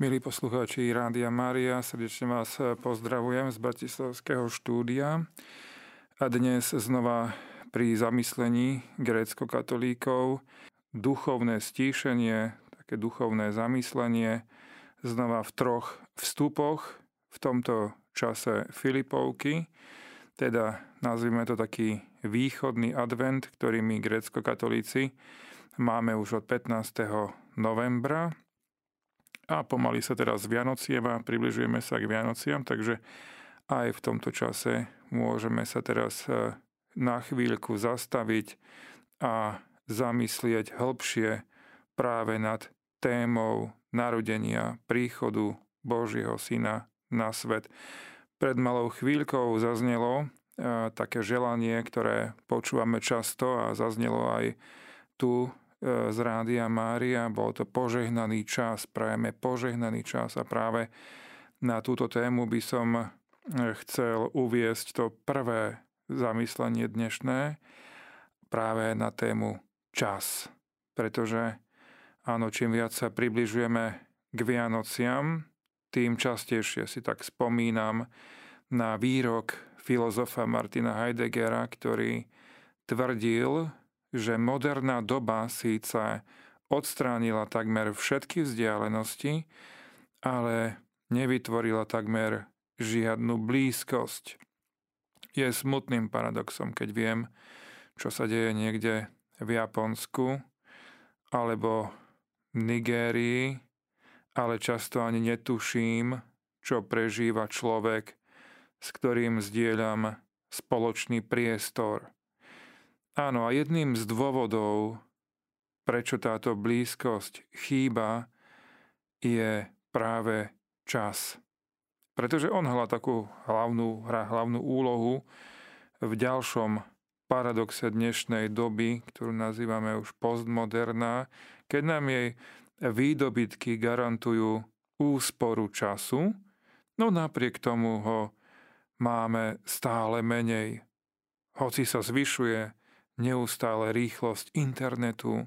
Milí poslucháči Rádia Mária, srdečne vás pozdravujem z Bratislavského štúdia. A dnes znova pri zamyslení grécko-katolíkov duchovné stíšenie, také duchovné zamyslenie, znova v troch vstupoch v tomto čase Filipovky, teda nazvime to taký východný advent, ktorý my grécko-katolíci máme už od 15. novembra a pomaly sa teraz Vianocieva, približujeme sa k Vianociam, takže aj v tomto čase môžeme sa teraz e, na chvíľku zastaviť a zamyslieť hĺbšie práve nad témou narodenia, príchodu Božieho Syna na svet. Pred malou chvíľkou zaznelo e, také želanie, ktoré počúvame často a zaznelo aj tu z Rádia Mária. Bol to požehnaný čas, prajeme požehnaný čas a práve na túto tému by som eh, chcel uviesť to prvé zamyslenie dnešné práve na tému čas. Pretože áno, čím viac sa približujeme k Vianociam, tým častejšie si tak spomínam na výrok filozofa Martina Heideggera, ktorý tvrdil, že moderná doba síce odstránila takmer všetky vzdialenosti, ale nevytvorila takmer žiadnu blízkosť. Je smutným paradoxom, keď viem, čo sa deje niekde v Japonsku alebo v Nigérii, ale často ani netuším, čo prežíva človek, s ktorým zdieľam spoločný priestor. Áno, a jedným z dôvodov, prečo táto blízkosť chýba, je práve čas. Pretože on hrá takú hlavnú, hrá hlavnú úlohu v ďalšom paradoxe dnešnej doby, ktorú nazývame už postmoderná, keď nám jej výdobytky garantujú úsporu času, no napriek tomu ho máme stále menej. Hoci sa zvyšuje neustále rýchlosť internetu,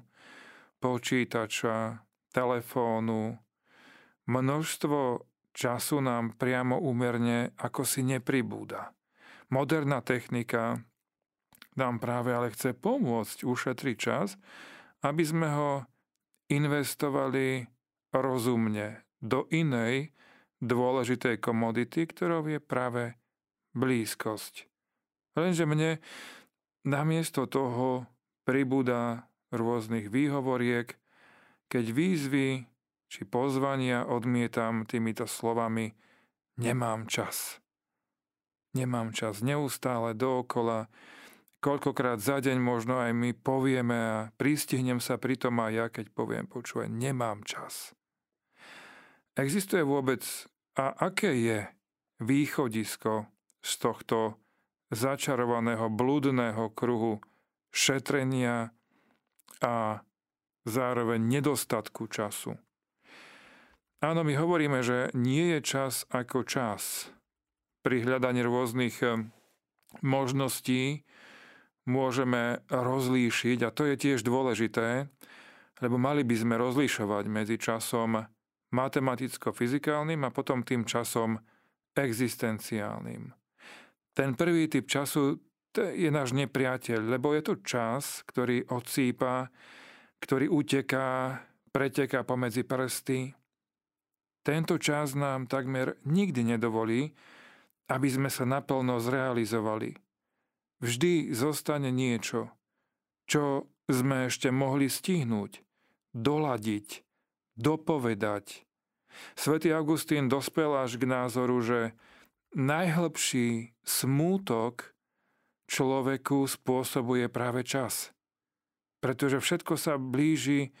počítača, telefónu. Množstvo času nám priamo úmerne ako si nepribúda. Moderná technika nám práve ale chce pomôcť ušetriť čas, aby sme ho investovali rozumne do inej dôležitej komodity, ktorou je práve blízkosť. Lenže mne Namiesto toho pribúda rôznych výhovoriek, keď výzvy či pozvania odmietam týmito slovami nemám čas. Nemám čas neustále dookola, koľkokrát za deň možno aj my povieme a pristihnem sa pri tom aj ja, keď poviem, počúvaj, nemám čas. Existuje vôbec a aké je východisko z tohto začarovaného blúdneho kruhu šetrenia a zároveň nedostatku času. Áno, my hovoríme, že nie je čas ako čas. Pri hľadaní rôznych eh, možností môžeme rozlíšiť, a to je tiež dôležité, lebo mali by sme rozlišovať medzi časom matematicko-fyzikálnym a potom tým časom existenciálnym. Ten prvý typ času je náš nepriateľ, lebo je to čas, ktorý odsýpa, ktorý uteká, preteká pomedzi prsty. Tento čas nám takmer nikdy nedovolí, aby sme sa naplno zrealizovali. Vždy zostane niečo, čo sme ešte mohli stihnúť, doladiť, dopovedať. Svetý Augustín dospel až k názoru, že najhlbší smútok človeku spôsobuje práve čas. Pretože všetko sa blíži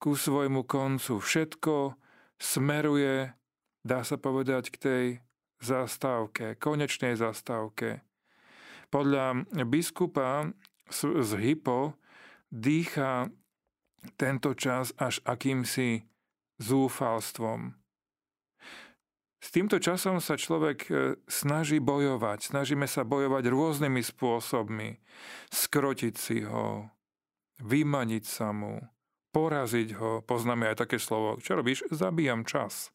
ku svojmu koncu. Všetko smeruje, dá sa povedať, k tej zastávke, konečnej zastávke. Podľa biskupa z Hypo dýcha tento čas až akýmsi zúfalstvom. S týmto časom sa človek e, snaží bojovať. Snažíme sa bojovať rôznymi spôsobmi. Skrotiť si ho, vymaniť sa mu, poraziť ho. Poznáme aj také slovo. Čo robíš? Zabíjam čas.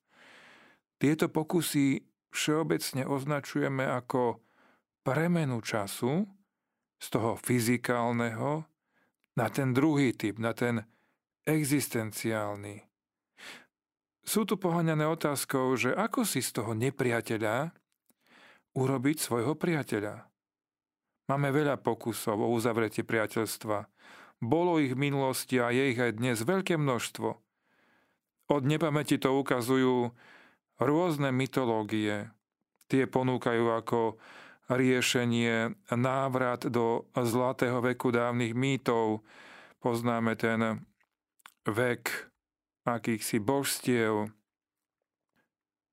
Tieto pokusy všeobecne označujeme ako premenu času z toho fyzikálneho na ten druhý typ, na ten existenciálny. Sú tu poháňané otázkou, že ako si z toho nepriateľa urobiť svojho priateľa. Máme veľa pokusov o uzavretie priateľstva. Bolo ich v minulosti a je ich aj dnes veľké množstvo. Od nepamäti to ukazujú rôzne mytológie. Tie ponúkajú ako riešenie návrat do zlatého veku dávnych mýtov. Poznáme ten vek akýchsi božstiev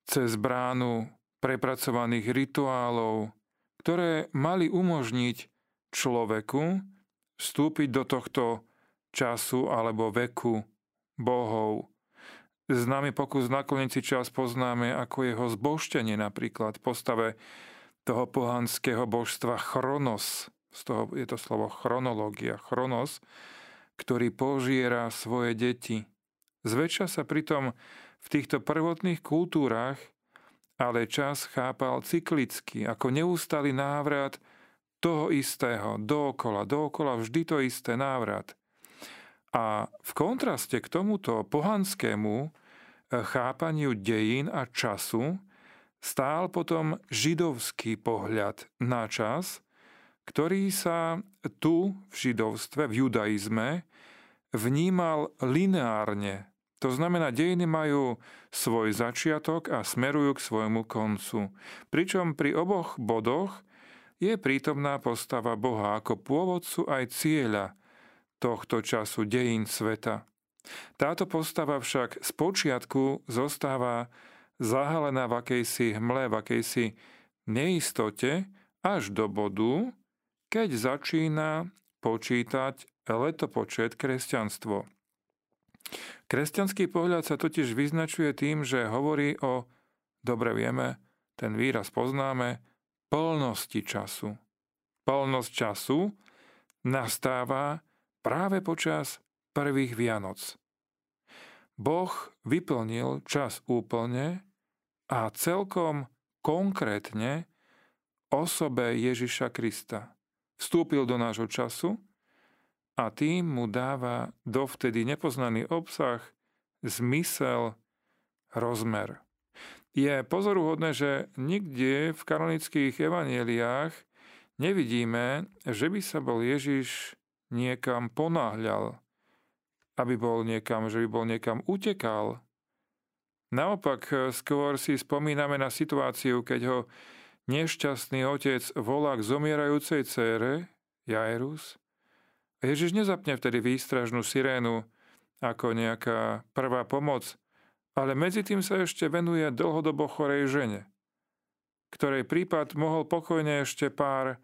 cez bránu prepracovaných rituálov, ktoré mali umožniť človeku vstúpiť do tohto času alebo veku bohov. Známy pokus nakoniec si čas poznáme ako jeho zboštenie napríklad v postave toho pohanského božstva Chronos. Z toho je to slovo chronológia. Chronos, ktorý požiera svoje deti. Zväčša sa pritom v týchto prvotných kultúrach ale čas chápal cyklicky, ako neustály návrat toho istého, dookola, dookola vždy to isté návrat. A v kontraste k tomuto pohanskému eh, chápaniu dejín a času stál potom židovský pohľad na čas, ktorý sa tu v židovstve, v judaizme, vnímal lineárne, to znamená, dejiny majú svoj začiatok a smerujú k svojmu koncu. Pričom pri oboch bodoch je prítomná postava Boha ako pôvodcu aj cieľa tohto času dejín sveta. Táto postava však z počiatku zostáva zahalená v akejsi hmle, v akejsi neistote až do bodu, keď začína počítať letopočet kresťanstvo. Kresťanský pohľad sa totiž vyznačuje tým, že hovorí o, dobre vieme, ten výraz poznáme, plnosti času. Plnosť času nastáva práve počas prvých Vianoc. Boh vyplnil čas úplne a celkom konkrétne osobe Ježiša Krista. Vstúpil do nášho času a tým mu dáva dovtedy nepoznaný obsah, zmysel, rozmer. Je pozoruhodné, že nikde v kanonických evaneliách nevidíme, že by sa bol Ježiš niekam ponáhľal, aby bol niekam, že by bol niekam utekal. Naopak, skôr si spomíname na situáciu, keď ho nešťastný otec volá k zomierajúcej cére, Jairus, Ježiš nezapne vtedy výstražnú sirénu ako nejaká prvá pomoc, ale medzi tým sa ešte venuje dlhodobo chorej žene, ktorej prípad mohol pokojne ešte pár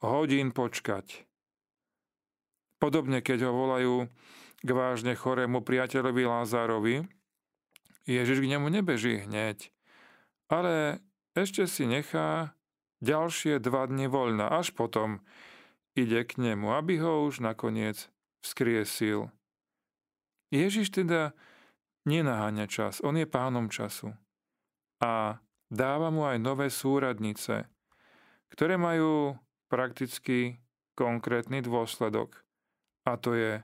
hodín počkať. Podobne, keď ho volajú k vážne chorému priateľovi Lázarovi, Ježiš k nemu nebeží hneď, ale ešte si nechá ďalšie dva dni voľna, až potom, ide k nemu, aby ho už nakoniec vzkriesil. Ježiš teda nenaháňa čas, on je pánom času. A dáva mu aj nové súradnice, ktoré majú prakticky konkrétny dôsledok. A to je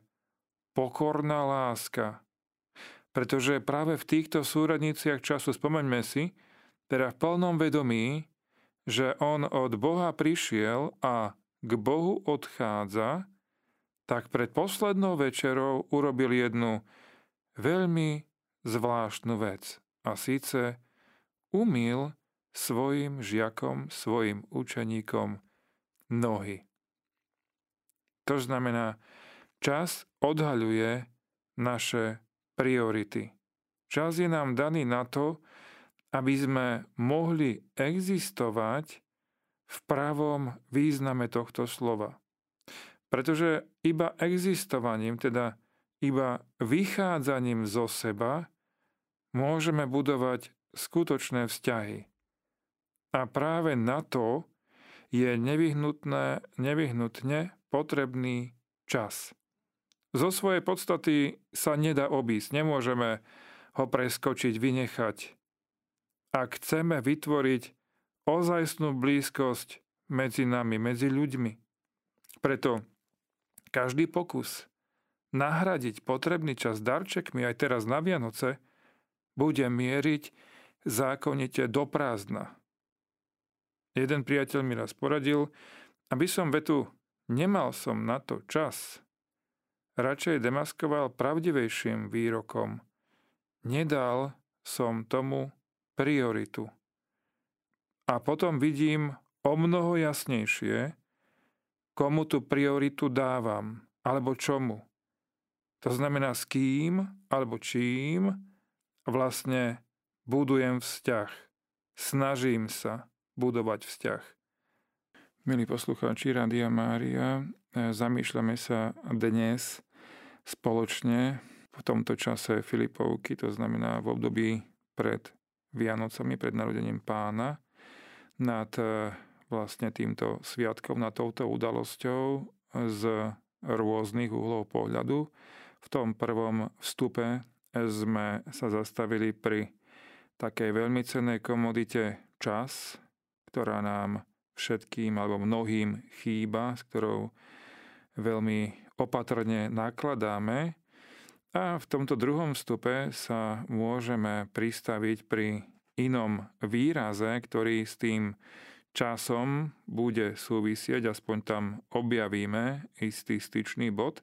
pokorná láska. Pretože práve v týchto súradniciach času, spomeňme si, teda v plnom vedomí, že on od Boha prišiel a k Bohu odchádza, tak pred poslednou večerou urobil jednu veľmi zvláštnu vec. A síce umil svojim žiakom, svojim učeníkom nohy. To znamená, čas odhaľuje naše priority. Čas je nám daný na to, aby sme mohli existovať v pravom význame tohto slova. Pretože iba existovaním, teda iba vychádzaním zo seba, môžeme budovať skutočné vzťahy. A práve na to je nevyhnutné, nevyhnutne potrebný čas. Zo svojej podstaty sa nedá obísť, nemôžeme ho preskočiť, vynechať. ak chceme vytvoriť ozajstnú blízkosť medzi nami, medzi ľuďmi. Preto každý pokus nahradiť potrebný čas darčekmi aj teraz na Vianoce bude mieriť zákonite do prázdna. Jeden priateľ mi raz poradil, aby som vetu nemal som na to čas, radšej demaskoval pravdivejším výrokom. Nedal som tomu prioritu. A potom vidím o mnoho jasnejšie, komu tú prioritu dávam, alebo čomu. To znamená, s kým alebo čím vlastne budujem vzťah. Snažím sa budovať vzťah. Milí poslucháči Radia Mária, e, zamýšľame sa dnes spoločne v tomto čase Filipovky, to znamená v období pred Vianocami, pred narodením pána, nad e, vlastne týmto sviatkom, nad touto udalosťou z rôznych uhlov pohľadu. V tom prvom vstupe sme sa zastavili pri takej veľmi cennej komodite čas, ktorá nám všetkým alebo mnohým chýba, s ktorou veľmi opatrne nakladáme. A v tomto druhom vstupe sa môžeme pristaviť pri inom výraze, ktorý s tým časom bude súvisieť, aspoň tam objavíme istý styčný bod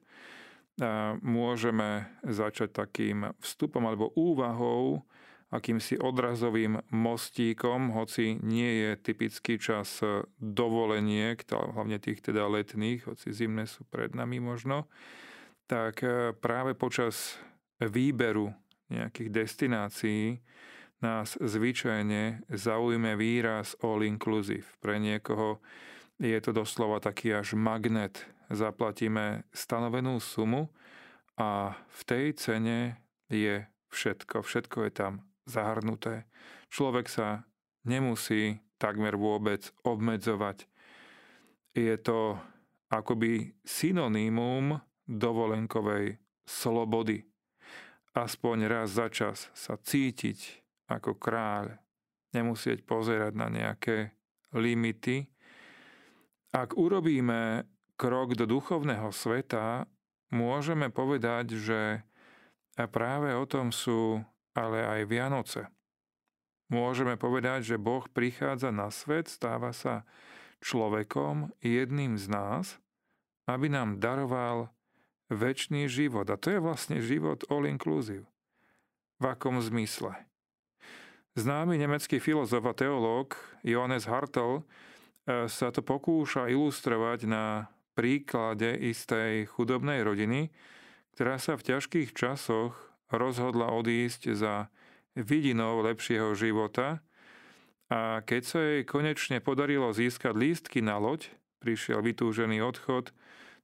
môžeme začať takým vstupom alebo úvahou, akýmsi odrazovým mostíkom, hoci nie je typický čas dovoleniek, hlavne tých teda letných, hoci zimné sú pred nami možno, tak e, práve počas výberu nejakých destinácií nás zvyčajne zaujme výraz all inclusive. Pre niekoho je to doslova taký až magnet zaplatíme stanovenú sumu a v tej cene je všetko. Všetko je tam zahrnuté. Človek sa nemusí takmer vôbec obmedzovať. Je to akoby synonymum dovolenkovej slobody. Aspoň raz za čas sa cítiť ako kráľ, nemusieť pozerať na nejaké limity. Ak urobíme krok do duchovného sveta, môžeme povedať, že práve o tom sú ale aj Vianoce. Môžeme povedať, že Boh prichádza na svet, stáva sa človekom, jedným z nás, aby nám daroval väčší život. A to je vlastne život all inclusive. V akom zmysle? Známy nemecký filozof a teológ Johannes Hartl eh, sa to pokúša ilustrovať na príklade istej chudobnej rodiny, ktorá sa v ťažkých časoch rozhodla odísť za vidinou lepšieho života a keď sa jej konečne podarilo získať lístky na loď, prišiel vytúžený odchod,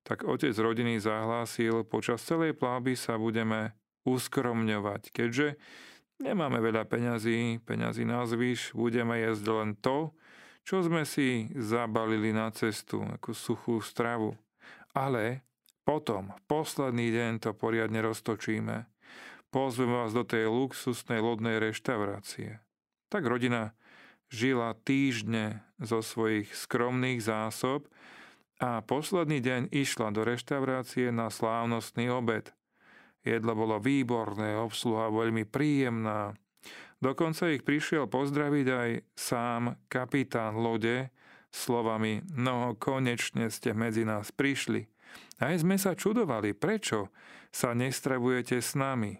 tak otec rodiny zahlásil, počas celej pláby sa budeme uskromňovať, keďže nemáme veľa peňazí, peňazí na zvyš, budeme jesť len to, čo sme si zabalili na cestu, ako suchú stravu. Ale potom, posledný deň to poriadne roztočíme. Pozveme vás do tej luxusnej lodnej reštaurácie. Tak rodina žila týždne zo svojich skromných zásob a posledný deň išla do reštaurácie na slávnostný obed. Jedlo bolo výborné, obsluha veľmi príjemná, Dokonca ich prišiel pozdraviť aj sám kapitán lode slovami No konečne ste medzi nás prišli. Aj sme sa čudovali, prečo sa nestravujete s nami.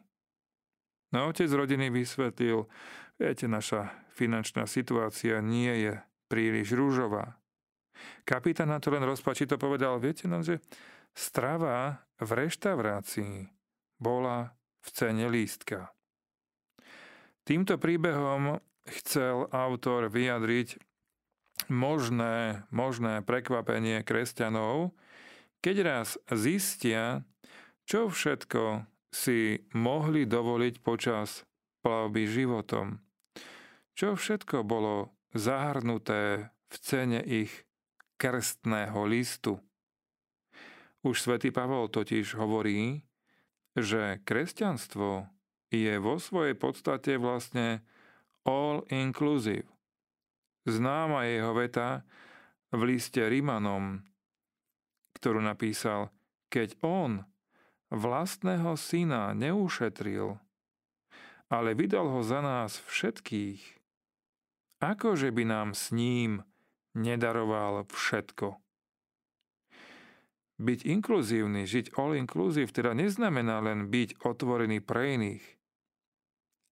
No otec rodiny vysvetlil, viete, naša finančná situácia nie je príliš rúžová. Kapitán na to len rozpačito povedal, viete, no, že strava v reštaurácii bola v cene lístka. Týmto príbehom chcel autor vyjadriť možné, možné prekvapenie kresťanov, keď raz zistia, čo všetko si mohli dovoliť počas plavby životom. Čo všetko bolo zahrnuté v cene ich krstného listu. Už svätý Pavol totiž hovorí, že kresťanstvo je vo svojej podstate vlastne all inclusive. Známa je jeho veta v liste Rimanom, ktorú napísal, keď on vlastného syna neušetril, ale vydal ho za nás všetkých, akože by nám s ním nedaroval všetko. Byť inkluzívny, žiť all inclusive, teda neznamená len byť otvorený pre iných.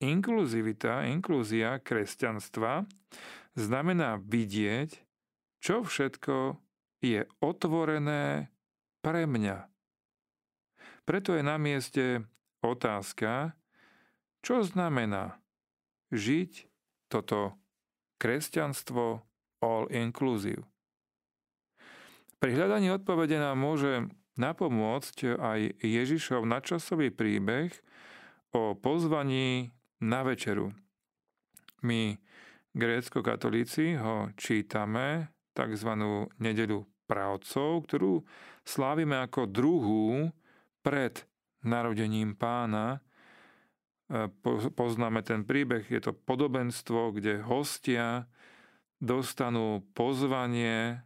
Inkluzivita, inklúzia kresťanstva znamená vidieť, čo všetko je otvorené pre mňa. Preto je na mieste otázka, čo znamená žiť toto kresťanstvo all inclusive. Pri hľadaní odpovede nám môže napomôcť aj Ježišov nadčasový príbeh o pozvaní na večeru. My, grécko-katolíci, ho čítame tzv. nedelu pravcov, ktorú slávime ako druhú pred narodením pána. E, poznáme ten príbeh, je to podobenstvo, kde hostia dostanú pozvanie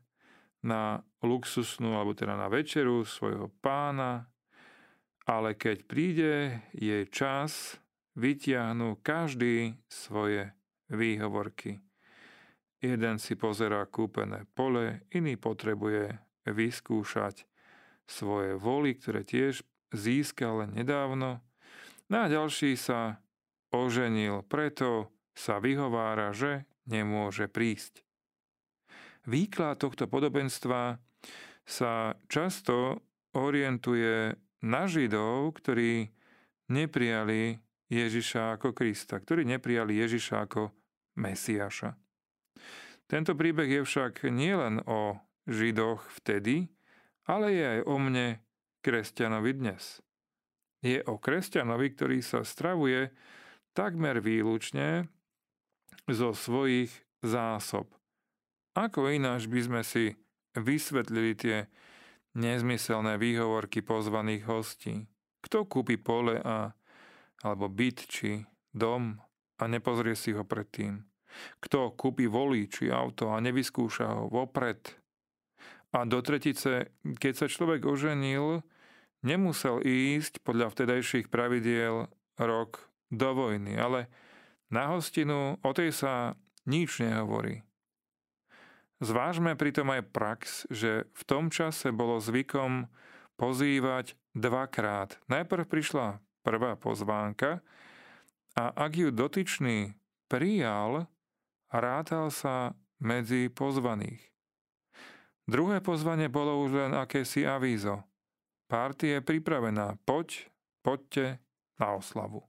na luxusnú, alebo teda na večeru svojho pána, ale keď príde jej čas, vytiahnu každý svoje výhovorky. Jeden si pozerá kúpené pole, iný potrebuje vyskúšať svoje voly, ktoré tiež získal nedávno. No a ďalší sa oženil, preto sa vyhovára, že nemôže prísť. Výklad tohto podobenstva sa často orientuje na Židov, ktorí neprijali Ježiša ako Krista, ktorí neprijali Ježiša ako Mesiaša. Tento príbeh je však nielen o Židoch vtedy, ale je aj o mne, kresťanovi dnes. Je o kresťanovi, ktorý sa stravuje takmer výlučne zo svojich zásob. Ako ináč by sme si vysvetlili tie nezmyselné výhovorky pozvaných hostí? Kto kúpi pole a, alebo byt či dom a nepozrie si ho predtým? Kto kúpi volí či auto a nevyskúša ho vopred a do tretice, keď sa človek oženil, nemusel ísť podľa vtedajších pravidiel rok do vojny, ale na hostinu o tej sa nič nehovorí. Zvážme pritom aj prax, že v tom čase bolo zvykom pozývať dvakrát. Najprv prišla prvá pozvánka a ak ju dotyčný prijal, rátal sa medzi pozvaných. Druhé pozvanie bolo už len akési avízo. Párty je pripravená. Poď, poďte na oslavu.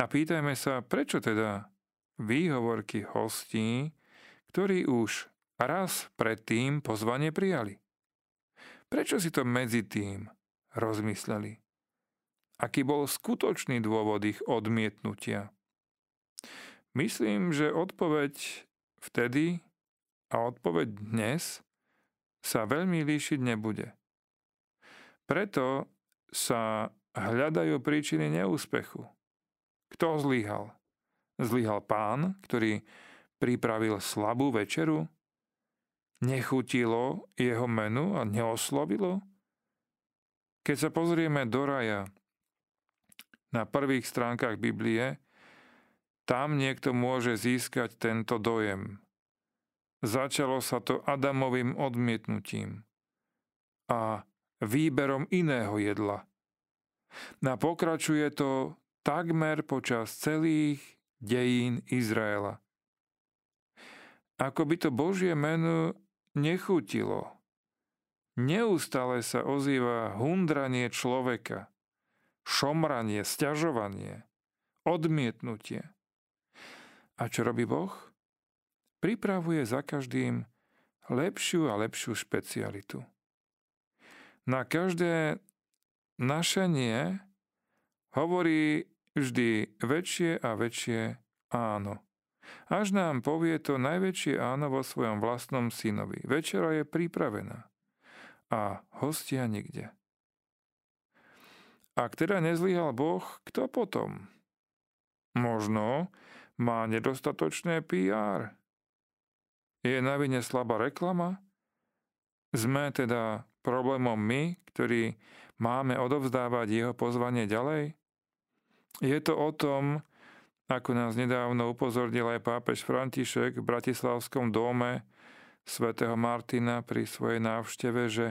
A pýtajme sa, prečo teda výhovorky hostí, ktorí už raz predtým pozvanie prijali. Prečo si to medzi tým rozmysleli? Aký bol skutočný dôvod ich odmietnutia? Myslím, že odpoveď vtedy a odpoveď dnes sa veľmi líšiť nebude. Preto sa hľadajú príčiny neúspechu. Kto zlyhal? Zlyhal pán, ktorý pripravil slabú večeru? Nechutilo jeho menu a neoslovilo? Keď sa pozrieme do raja na prvých stránkach Biblie, tam niekto môže získať tento dojem. Začalo sa to Adamovým odmietnutím a výberom iného jedla. A pokračuje to takmer počas celých dejín Izraela. Ako by to Božie meno nechutilo. Neustále sa ozýva hundranie človeka, šomranie, sťažovanie, odmietnutie. A čo robí Boh? pripravuje za každým lepšiu a lepšiu špecialitu. Na každé našenie hovorí vždy väčšie a väčšie áno. Až nám povie to najväčšie áno vo svojom vlastnom synovi. Večera je pripravená a hostia nikde. Ak teda nezlyhal Boh, kto potom? Možno má nedostatočné PR? Je na vine slabá reklama? Sme teda problémom my, ktorí máme odovzdávať jeho pozvanie ďalej? Je to o tom, ako nás nedávno upozornil aj pápež František v Bratislavskom dome svätého Martina pri svojej návšteve, že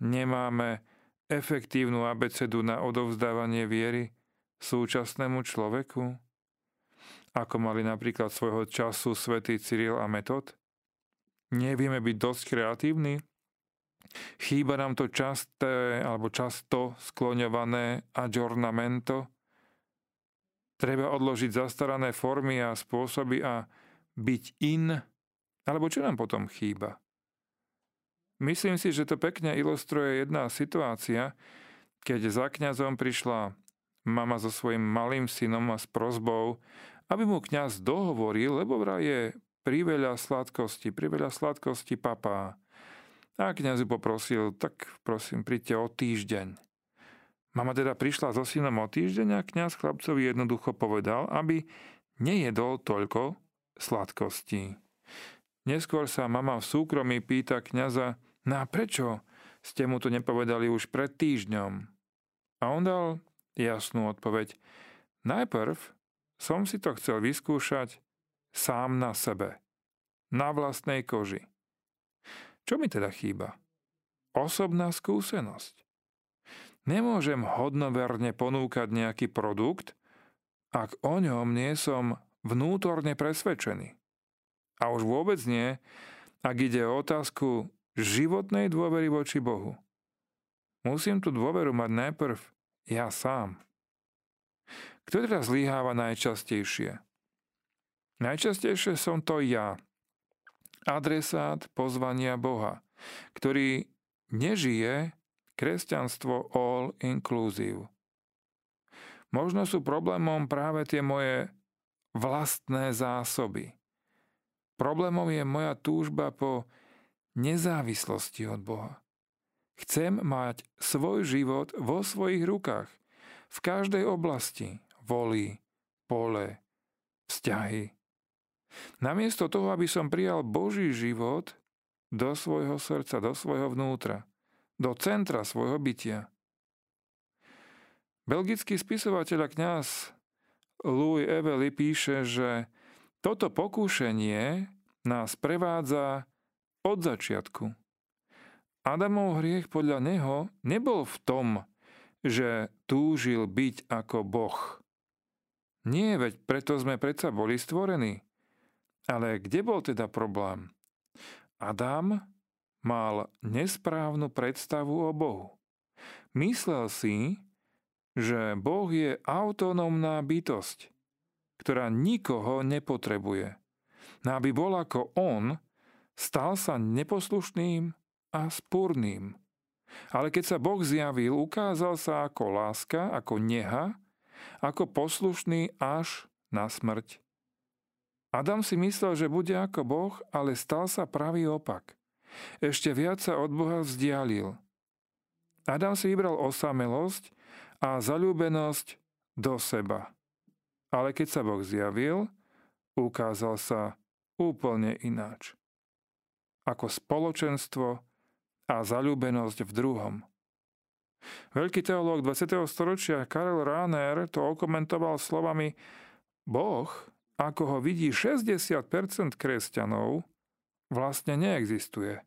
nemáme efektívnu abecedu na odovzdávanie viery súčasnému človeku? Ako mali napríklad svojho času svätý Cyril a Metod? Nevieme byť dosť kreatívni? Chýba nám to časté alebo často skloňované aggiornamento? Treba odložiť zastarané formy a spôsoby a byť in? Alebo čo nám potom chýba? Myslím si, že to pekne ilustruje jedna situácia, keď za kňazom prišla mama so svojím malým synom a s prozbou, aby mu kňaz dohovoril, lebo vraj je priveľa sladkosti, priveľa sladkosti papá. A kňaz ju poprosil, tak prosím, príďte o týždeň. Mama teda prišla so synom o týždeň a kňaz chlapcovi jednoducho povedal, aby nejedol toľko sladkostí. Neskôr sa mama v súkromí pýta kňaza, no a prečo ste mu to nepovedali už pred týždňom? A on dal jasnú odpoveď. Najprv som si to chcel vyskúšať sám na sebe, na vlastnej koži. Čo mi teda chýba? Osobná skúsenosť. Nemôžem hodnoverne ponúkať nejaký produkt, ak o ňom nie som vnútorne presvedčený. A už vôbec nie, ak ide o otázku životnej dôvery voči Bohu. Musím tú dôveru mať najprv ja sám. Kto teda zlyháva najčastejšie? Najčastejšie som to ja, adresát pozvania Boha, ktorý nežije kresťanstvo all inclusive. Možno sú problémom práve tie moje vlastné zásoby. Problémom je moja túžba po nezávislosti od Boha. Chcem mať svoj život vo svojich rukách, v každej oblasti, voli, pole, vzťahy. Namiesto toho, aby som prijal Boží život do svojho srdca, do svojho vnútra, do centra svojho bytia. Belgický spisovateľ a kňaz Louis Evely píše, že toto pokúšenie nás prevádza od začiatku. Adamov hriech podľa neho nebol v tom, že túžil byť ako Boh. Nie, veď preto sme predsa boli stvorení. Ale kde bol teda problém? Adam mal nesprávnu predstavu o Bohu. Myslel si, že Boh je autonómna bytosť, ktorá nikoho nepotrebuje. No aby bol ako on, stal sa neposlušným a spúrným. Ale keď sa Boh zjavil, ukázal sa ako láska, ako neha, ako poslušný až na smrť. Adam si myslel, že bude ako Boh, ale stal sa pravý opak. Ešte viac sa od Boha vzdialil. Adam si vybral osamelosť a zalúbenosť do seba. Ale keď sa Boh zjavil, ukázal sa úplne ináč. Ako spoločenstvo a zalúbenosť v druhom. Veľký teológ 20. storočia Karel Rahner to okomentoval slovami Boh, ako ho vidí 60% kresťanov, vlastne neexistuje.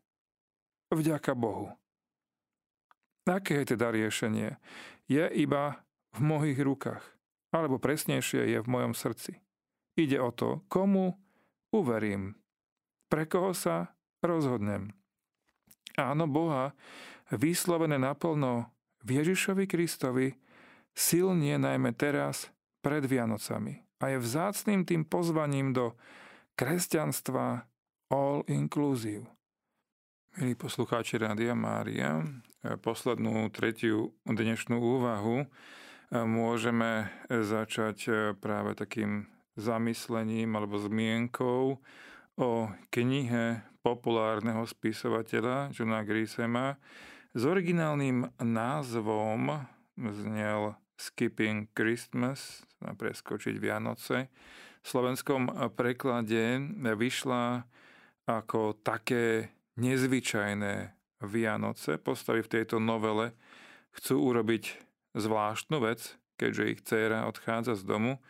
Vďaka Bohu. Aké je teda riešenie? Je iba v mojich rukách. Alebo presnejšie je v mojom srdci. Ide o to, komu uverím. Pre koho sa rozhodnem. Áno, Boha, vyslovené naplno v Ježišovi Kristovi, silnie najmä teraz pred Vianocami. A je vzácným tým pozvaním do kresťanstva all inclusive. Milí poslucháči Rádia Mária, poslednú tretiu dnešnú úvahu môžeme začať práve takým zamyslením alebo zmienkou o knihe populárneho spisovateľa Johna Grisema s originálnym názvom znel Skipping Christmas, preskočiť Vianoce, slovenskom preklade vyšla ako také nezvyčajné Vianoce. Postavy v tejto novele chcú urobiť zvláštnu vec, keďže ich dcéra odchádza z domu.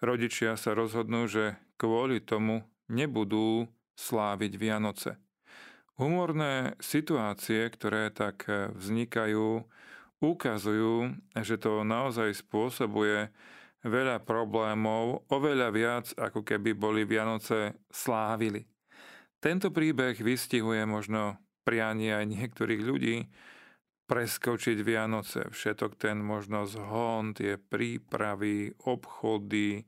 Rodičia sa rozhodnú, že kvôli tomu nebudú sláviť Vianoce. Humorné situácie, ktoré tak vznikajú, ukazujú, že to naozaj spôsobuje veľa problémov, oveľa viac, ako keby boli Vianoce slávili. Tento príbeh vystihuje možno prianie aj niektorých ľudí preskočiť Vianoce. Všetok ten možno zhon, tie prípravy, obchody,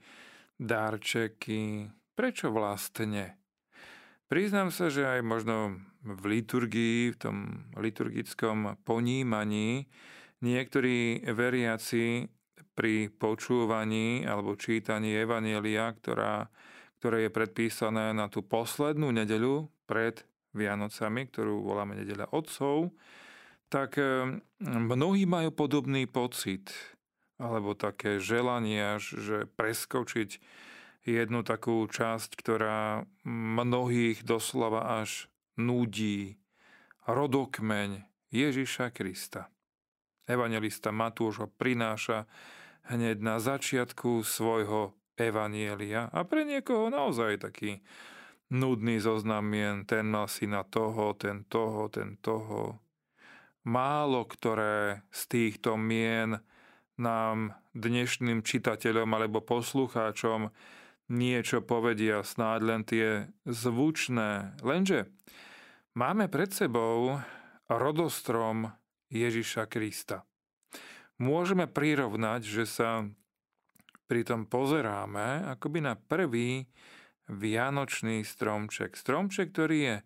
darčeky. Prečo vlastne? Priznám sa, že aj možno v liturgii, v tom liturgickom ponímaní, niektorí veriaci pri počúvaní alebo čítaní Evanielia, ktorá, ktoré je predpísané na tú poslednú nedeľu pred Vianocami, ktorú voláme nedeľa otcov, tak eh, mnohí majú podobný pocit alebo také želanie, že preskočiť jednu takú časť, ktorá mnohých doslova až nudí. Rodokmeň Ježiša Krista. Evangelista Matúš ho prináša hneď na začiatku svojho evanielia a pre niekoho naozaj taký nudný zoznam mien, ten mal syna toho, ten toho, ten toho. Málo ktoré z týchto mien nám dnešným čitateľom alebo poslucháčom niečo povedia, snáď len tie zvučné. Lenže máme pred sebou rodostrom Ježiša Krista. Môžeme prirovnať, že sa pri tom pozeráme akoby na prvý vianočný stromček. Stromček, ktorý je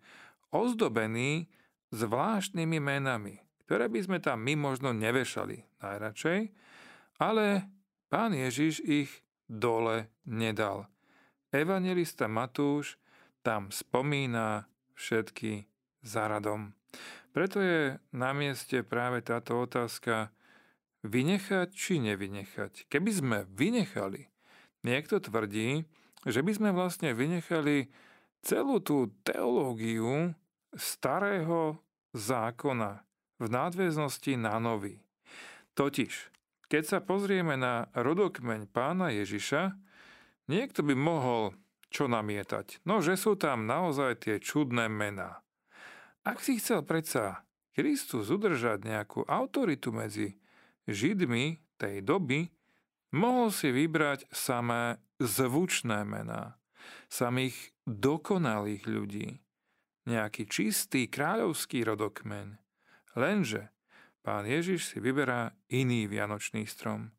ozdobený zvláštnymi menami, ktoré by sme tam my možno nevešali najradšej, ale pán Ježiš ich dole nedal. Evangelista Matúš tam spomína všetky zaradom. Preto je na mieste práve táto otázka vynechať či nevynechať. Keby sme vynechali, niekto tvrdí, že by sme vlastne vynechali celú tú teológiu starého zákona v nadväznosti na nový. Totiž, keď sa pozrieme na rodokmeň pána Ježiša, niekto by mohol čo namietať. No, že sú tam naozaj tie čudné mená. Ak si chcel predsa Kristus udržať nejakú autoritu medzi Židmi tej doby, mohol si vybrať samé zvučné mená, samých dokonalých ľudí, nejaký čistý kráľovský rodokmeň. Lenže pán Ježiš si vyberá iný vianočný strom.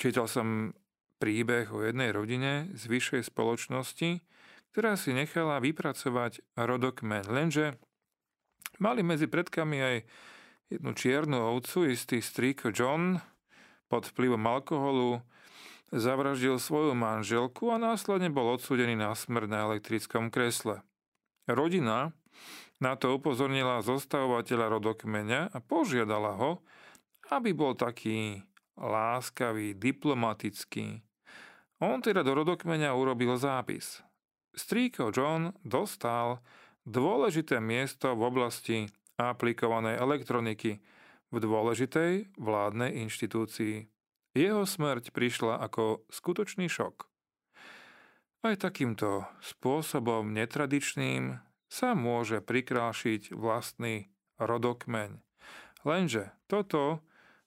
Čítal som príbeh o jednej rodine z vyššej spoločnosti, ktorá si nechala vypracovať rodokmeň. Lenže mali medzi predkami aj jednu čiernu ovcu, istý strýko John, pod vplyvom alkoholu zavraždil svoju manželku a následne bol odsúdený na smrť na elektrickom kresle. Rodina na to upozornila zostavovateľa rodokmeňa a požiadala ho, aby bol taký láskavý, diplomatický. On teda do rodokmeňa urobil zápis. Strýko John dostal dôležité miesto v oblasti aplikovanej elektroniky v dôležitej vládnej inštitúcii. Jeho smrť prišla ako skutočný šok. Aj takýmto spôsobom netradičným sa môže prikrášiť vlastný rodokmeň. Lenže toto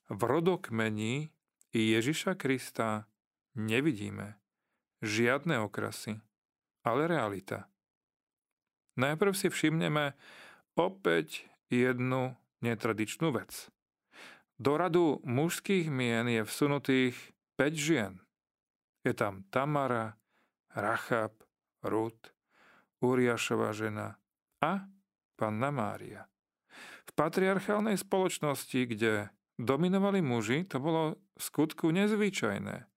v rodokmeni Ježiša Krista nevidíme. Žiadne okrasy, ale realita. Najprv si všimneme opäť jednu netradičnú vec. Do radu mužských mien je vsunutých 5 žien. Je tam Tamara, Rachab, Rut, Uriašova žena a Panna Mária. V patriarchálnej spoločnosti, kde dominovali muži, to bolo v skutku nezvyčajné.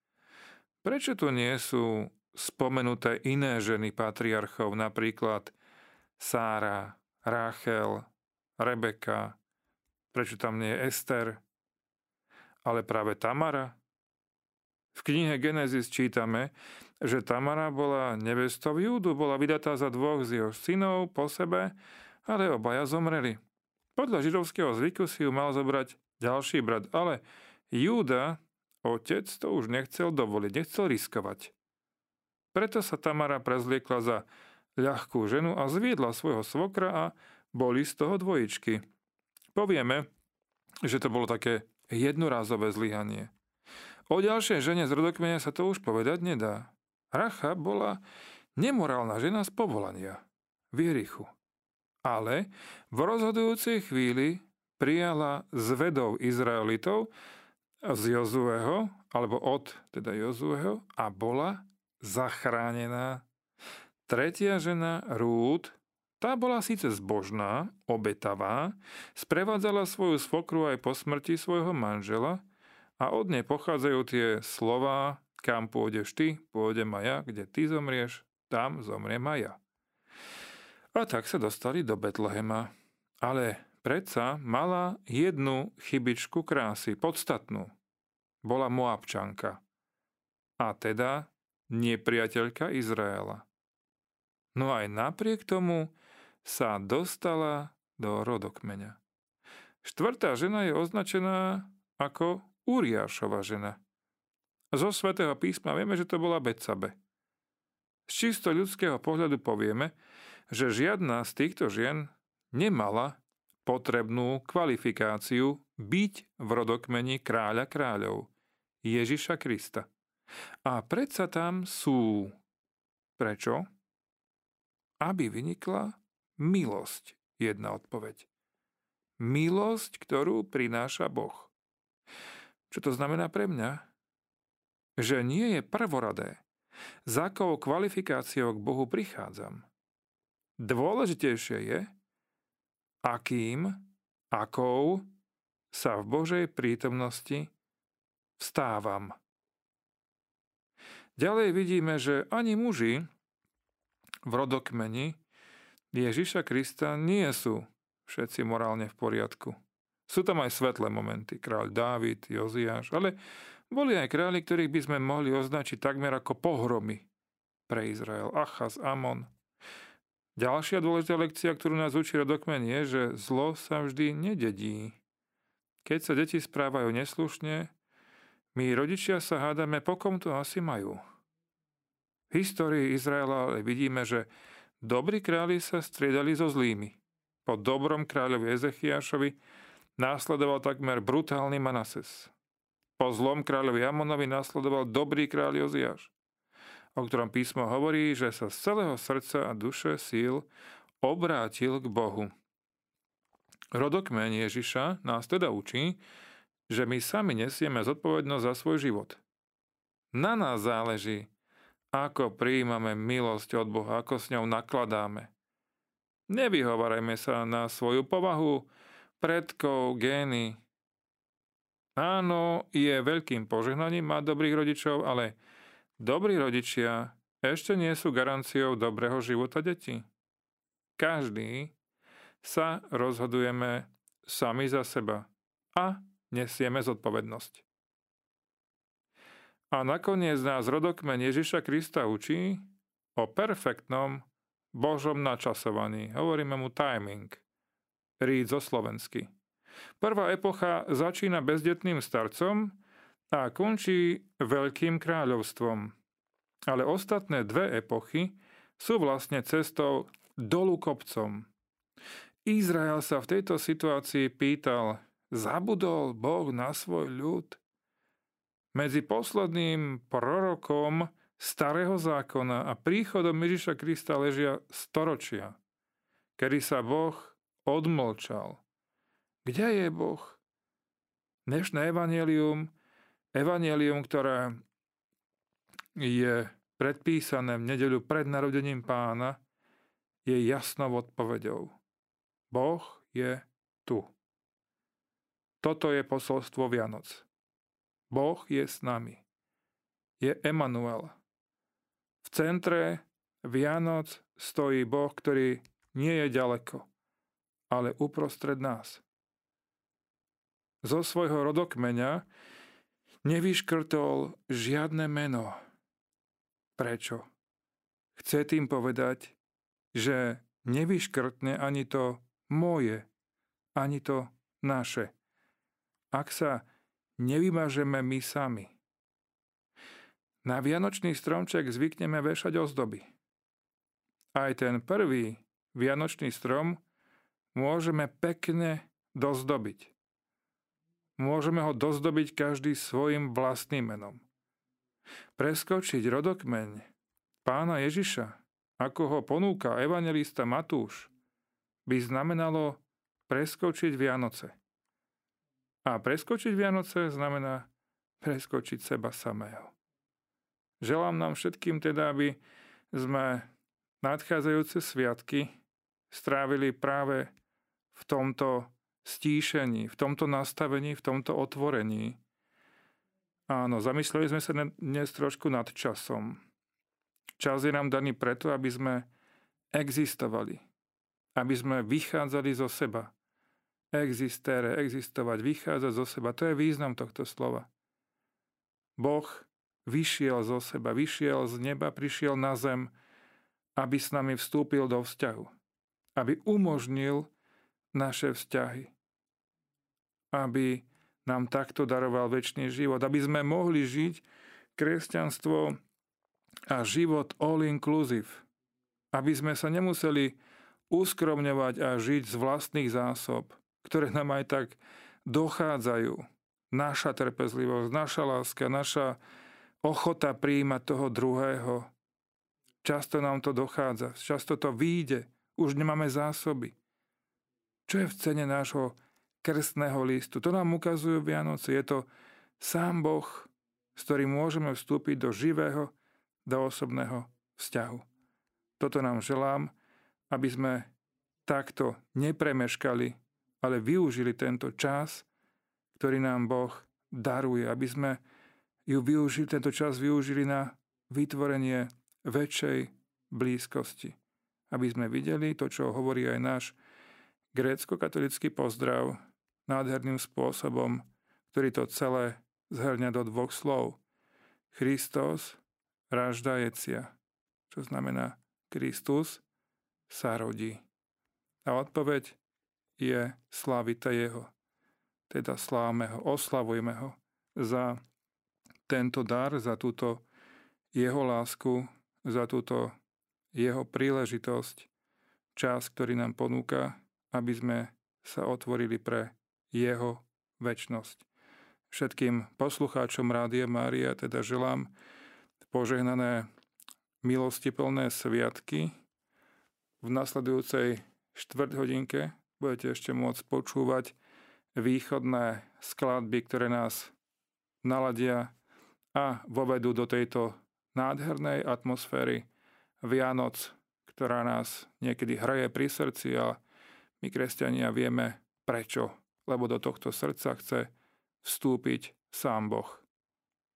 Prečo tu nie sú spomenuté iné ženy patriarchov, napríklad Sára, Rachel, Rebeka, prečo tam nie je Ester, ale práve Tamara. V knihe Genesis čítame, že Tamara bola nevestou Júdu, bola vydatá za dvoch z jeho synov po sebe, ale obaja zomreli. Podľa židovského zvyku si ju mal zobrať ďalší brat, ale Júda, otec, to už nechcel dovoliť, nechcel riskovať. Preto sa Tamara prezliekla za ľahkú ženu a zviedla svojho svokra a boli z toho dvojičky. Povieme, že to bolo také jednorázové zlyhanie. O ďalšej žene z rodokmenia sa to už povedať nedá. Racha bola nemorálna žena z povolania, Vierichu. Ale v rozhodujúcej chvíli prijala zvedov Izraelitov z Jozueho, alebo od teda Jozueho a bola zachránená. Tretia žena, Rúd, tá bola síce zbožná, obetavá, sprevádzala svoju svokru aj po smrti svojho manžela a od nej pochádzajú tie slova kam pôjdeš ty, pôjdem aj ja, kde ty zomrieš, tam zomriem aj ja. A tak sa dostali do Betlehema. Ale predsa mala jednu chybičku krásy, podstatnú. Bola Moabčanka. A teda nepriateľka Izraela. No aj napriek tomu sa dostala do rodokmeňa. Štvrtá žena je označená ako Uriášova žena. Zo svätého písma vieme, že to bola Betsabe. Z čisto ľudského pohľadu povieme, že žiadna z týchto žien nemala potrebnú kvalifikáciu byť v rodokmeni kráľa kráľov, Ježiša Krista. A predsa tam sú. Prečo? Aby vynikla milosť, jedna odpoveď. Milosť, ktorú prináša Boh. Čo to znamená pre mňa? že nie je prvoradé, za akou kvalifikáciou k Bohu prichádzam. Dôležitejšie je, akým, akou sa v Božej prítomnosti vstávam. Ďalej vidíme, že ani muži v rodokmeni Ježiša Krista nie sú všetci morálne v poriadku. Sú tam aj svetlé momenty, kráľ Dávid, Joziáš, ale boli aj králi, ktorých by sme mohli označiť takmer ako pohromy pre Izrael. Achaz, Amon. Ďalšia dôležitá lekcia, ktorú nás učí rodokmen je, že zlo sa vždy nededí. Keď sa deti správajú neslušne, my rodičia sa hádame, po kom to asi majú. V histórii Izraela vidíme, že dobrí králi sa striedali so zlými. Po dobrom kráľovi Ezechiašovi následoval takmer brutálny Manases. Po zlom kráľovi Amonovi nasledoval dobrý kráľ Joziáš, o ktorom písmo hovorí, že sa z celého srdca a duše síl obrátil k Bohu. Rodokmeň Ježiša nás teda učí, že my sami nesieme zodpovednosť za svoj život. Na nás záleží, ako prijímame milosť od Boha, ako s ňou nakladáme. Nevyhovarajme sa na svoju povahu, predkov, gény, Áno, je veľkým požehnaním mať dobrých rodičov, ale dobrí rodičia ešte nie sú garanciou dobrého života detí. Každý sa rozhodujeme sami za seba a nesieme zodpovednosť. A nakoniec nás rodokmen Ježiša Krista učí o perfektnom Božom načasovaní. Hovoríme mu timing. Ríd zo slovensky. Prvá epocha začína bezdetným starcom a končí veľkým kráľovstvom. Ale ostatné dve epochy sú vlastne cestou dolu kopcom. Izrael sa v tejto situácii pýtal, zabudol Boh na svoj ľud? Medzi posledným prorokom starého zákona a príchodom Ježiša Krista ležia storočia, kedy sa Boh odmlčal. Kde je Boh? Dnešné evanelium, evanelium, ktoré je predpísané v nedeľu pred narodením pána, je jasnou odpovedou. Boh je tu. Toto je posolstvo Vianoc. Boh je s nami. Je Emanuel. V centre Vianoc stojí Boh, ktorý nie je ďaleko, ale uprostred nás zo svojho rodokmeňa nevyškrtol žiadne meno. Prečo? Chce tým povedať, že nevyškrtne ani to moje, ani to naše. Ak sa nevymažeme my sami. Na vianočný stromček zvykneme vešať ozdoby. Aj ten prvý vianočný strom môžeme pekne dozdobiť. Môžeme ho dozdobiť každý svojim vlastným menom. Preskočiť rodokmeň pána Ježiša, ako ho ponúka evangelista Matúš, by znamenalo preskočiť Vianoce. A preskočiť Vianoce znamená preskočiť seba samého. Želám nám všetkým teda, aby sme nadchádzajúce sviatky strávili práve v tomto stíšení, v tomto nastavení, v tomto otvorení. Áno, zamysleli sme sa dnes trošku nad časom. Čas je nám daný preto, aby sme existovali, aby sme vychádzali zo seba, existere, existovať, vychádzať zo seba. To je význam tohto slova. Boh vyšiel zo seba, vyšiel z neba, prišiel na zem, aby s nami vstúpil do vzťahu. Aby umožnil naše vzťahy. Aby nám takto daroval väčší život. Aby sme mohli žiť kresťanstvo a život all inclusive. Aby sme sa nemuseli uskromňovať a žiť z vlastných zásob, ktoré nám aj tak dochádzajú. Naša trpezlivosť, naša láska, naša ochota príjmať toho druhého. Často nám to dochádza, často to vyjde, už nemáme zásoby. Čo je v cene nášho krstného listu? To nám ukazujú Vianoce. Je to sám Boh, s ktorým môžeme vstúpiť do živého, do osobného vzťahu. Toto nám želám, aby sme takto nepremeškali ale využili tento čas, ktorý nám Boh daruje, aby sme ju využili, tento čas využili na vytvorenie väčšej blízkosti. Aby sme videli to, čo hovorí aj náš grécko-katolický pozdrav nádherným spôsobom, ktorý to celé zhrňa do dvoch slov. Christos raždajecia, čo znamená Kristus sa rodí. A odpoveď je slávite Jeho. Teda slávme ho, oslavujme ho za tento dar, za túto Jeho lásku, za túto Jeho príležitosť, čas, ktorý nám ponúka, aby sme sa otvorili pre Jeho väčnosť. Všetkým poslucháčom Rádia Mária teda želám požehnané milostiplné sviatky v nasledujúcej štvrť hodinke budete ešte môcť počúvať východné skladby, ktoré nás naladia a vovedú do tejto nádhernej atmosféry Vianoc, ktorá nás niekedy hraje pri srdci a my kresťania vieme prečo, lebo do tohto srdca chce vstúpiť sám Boh.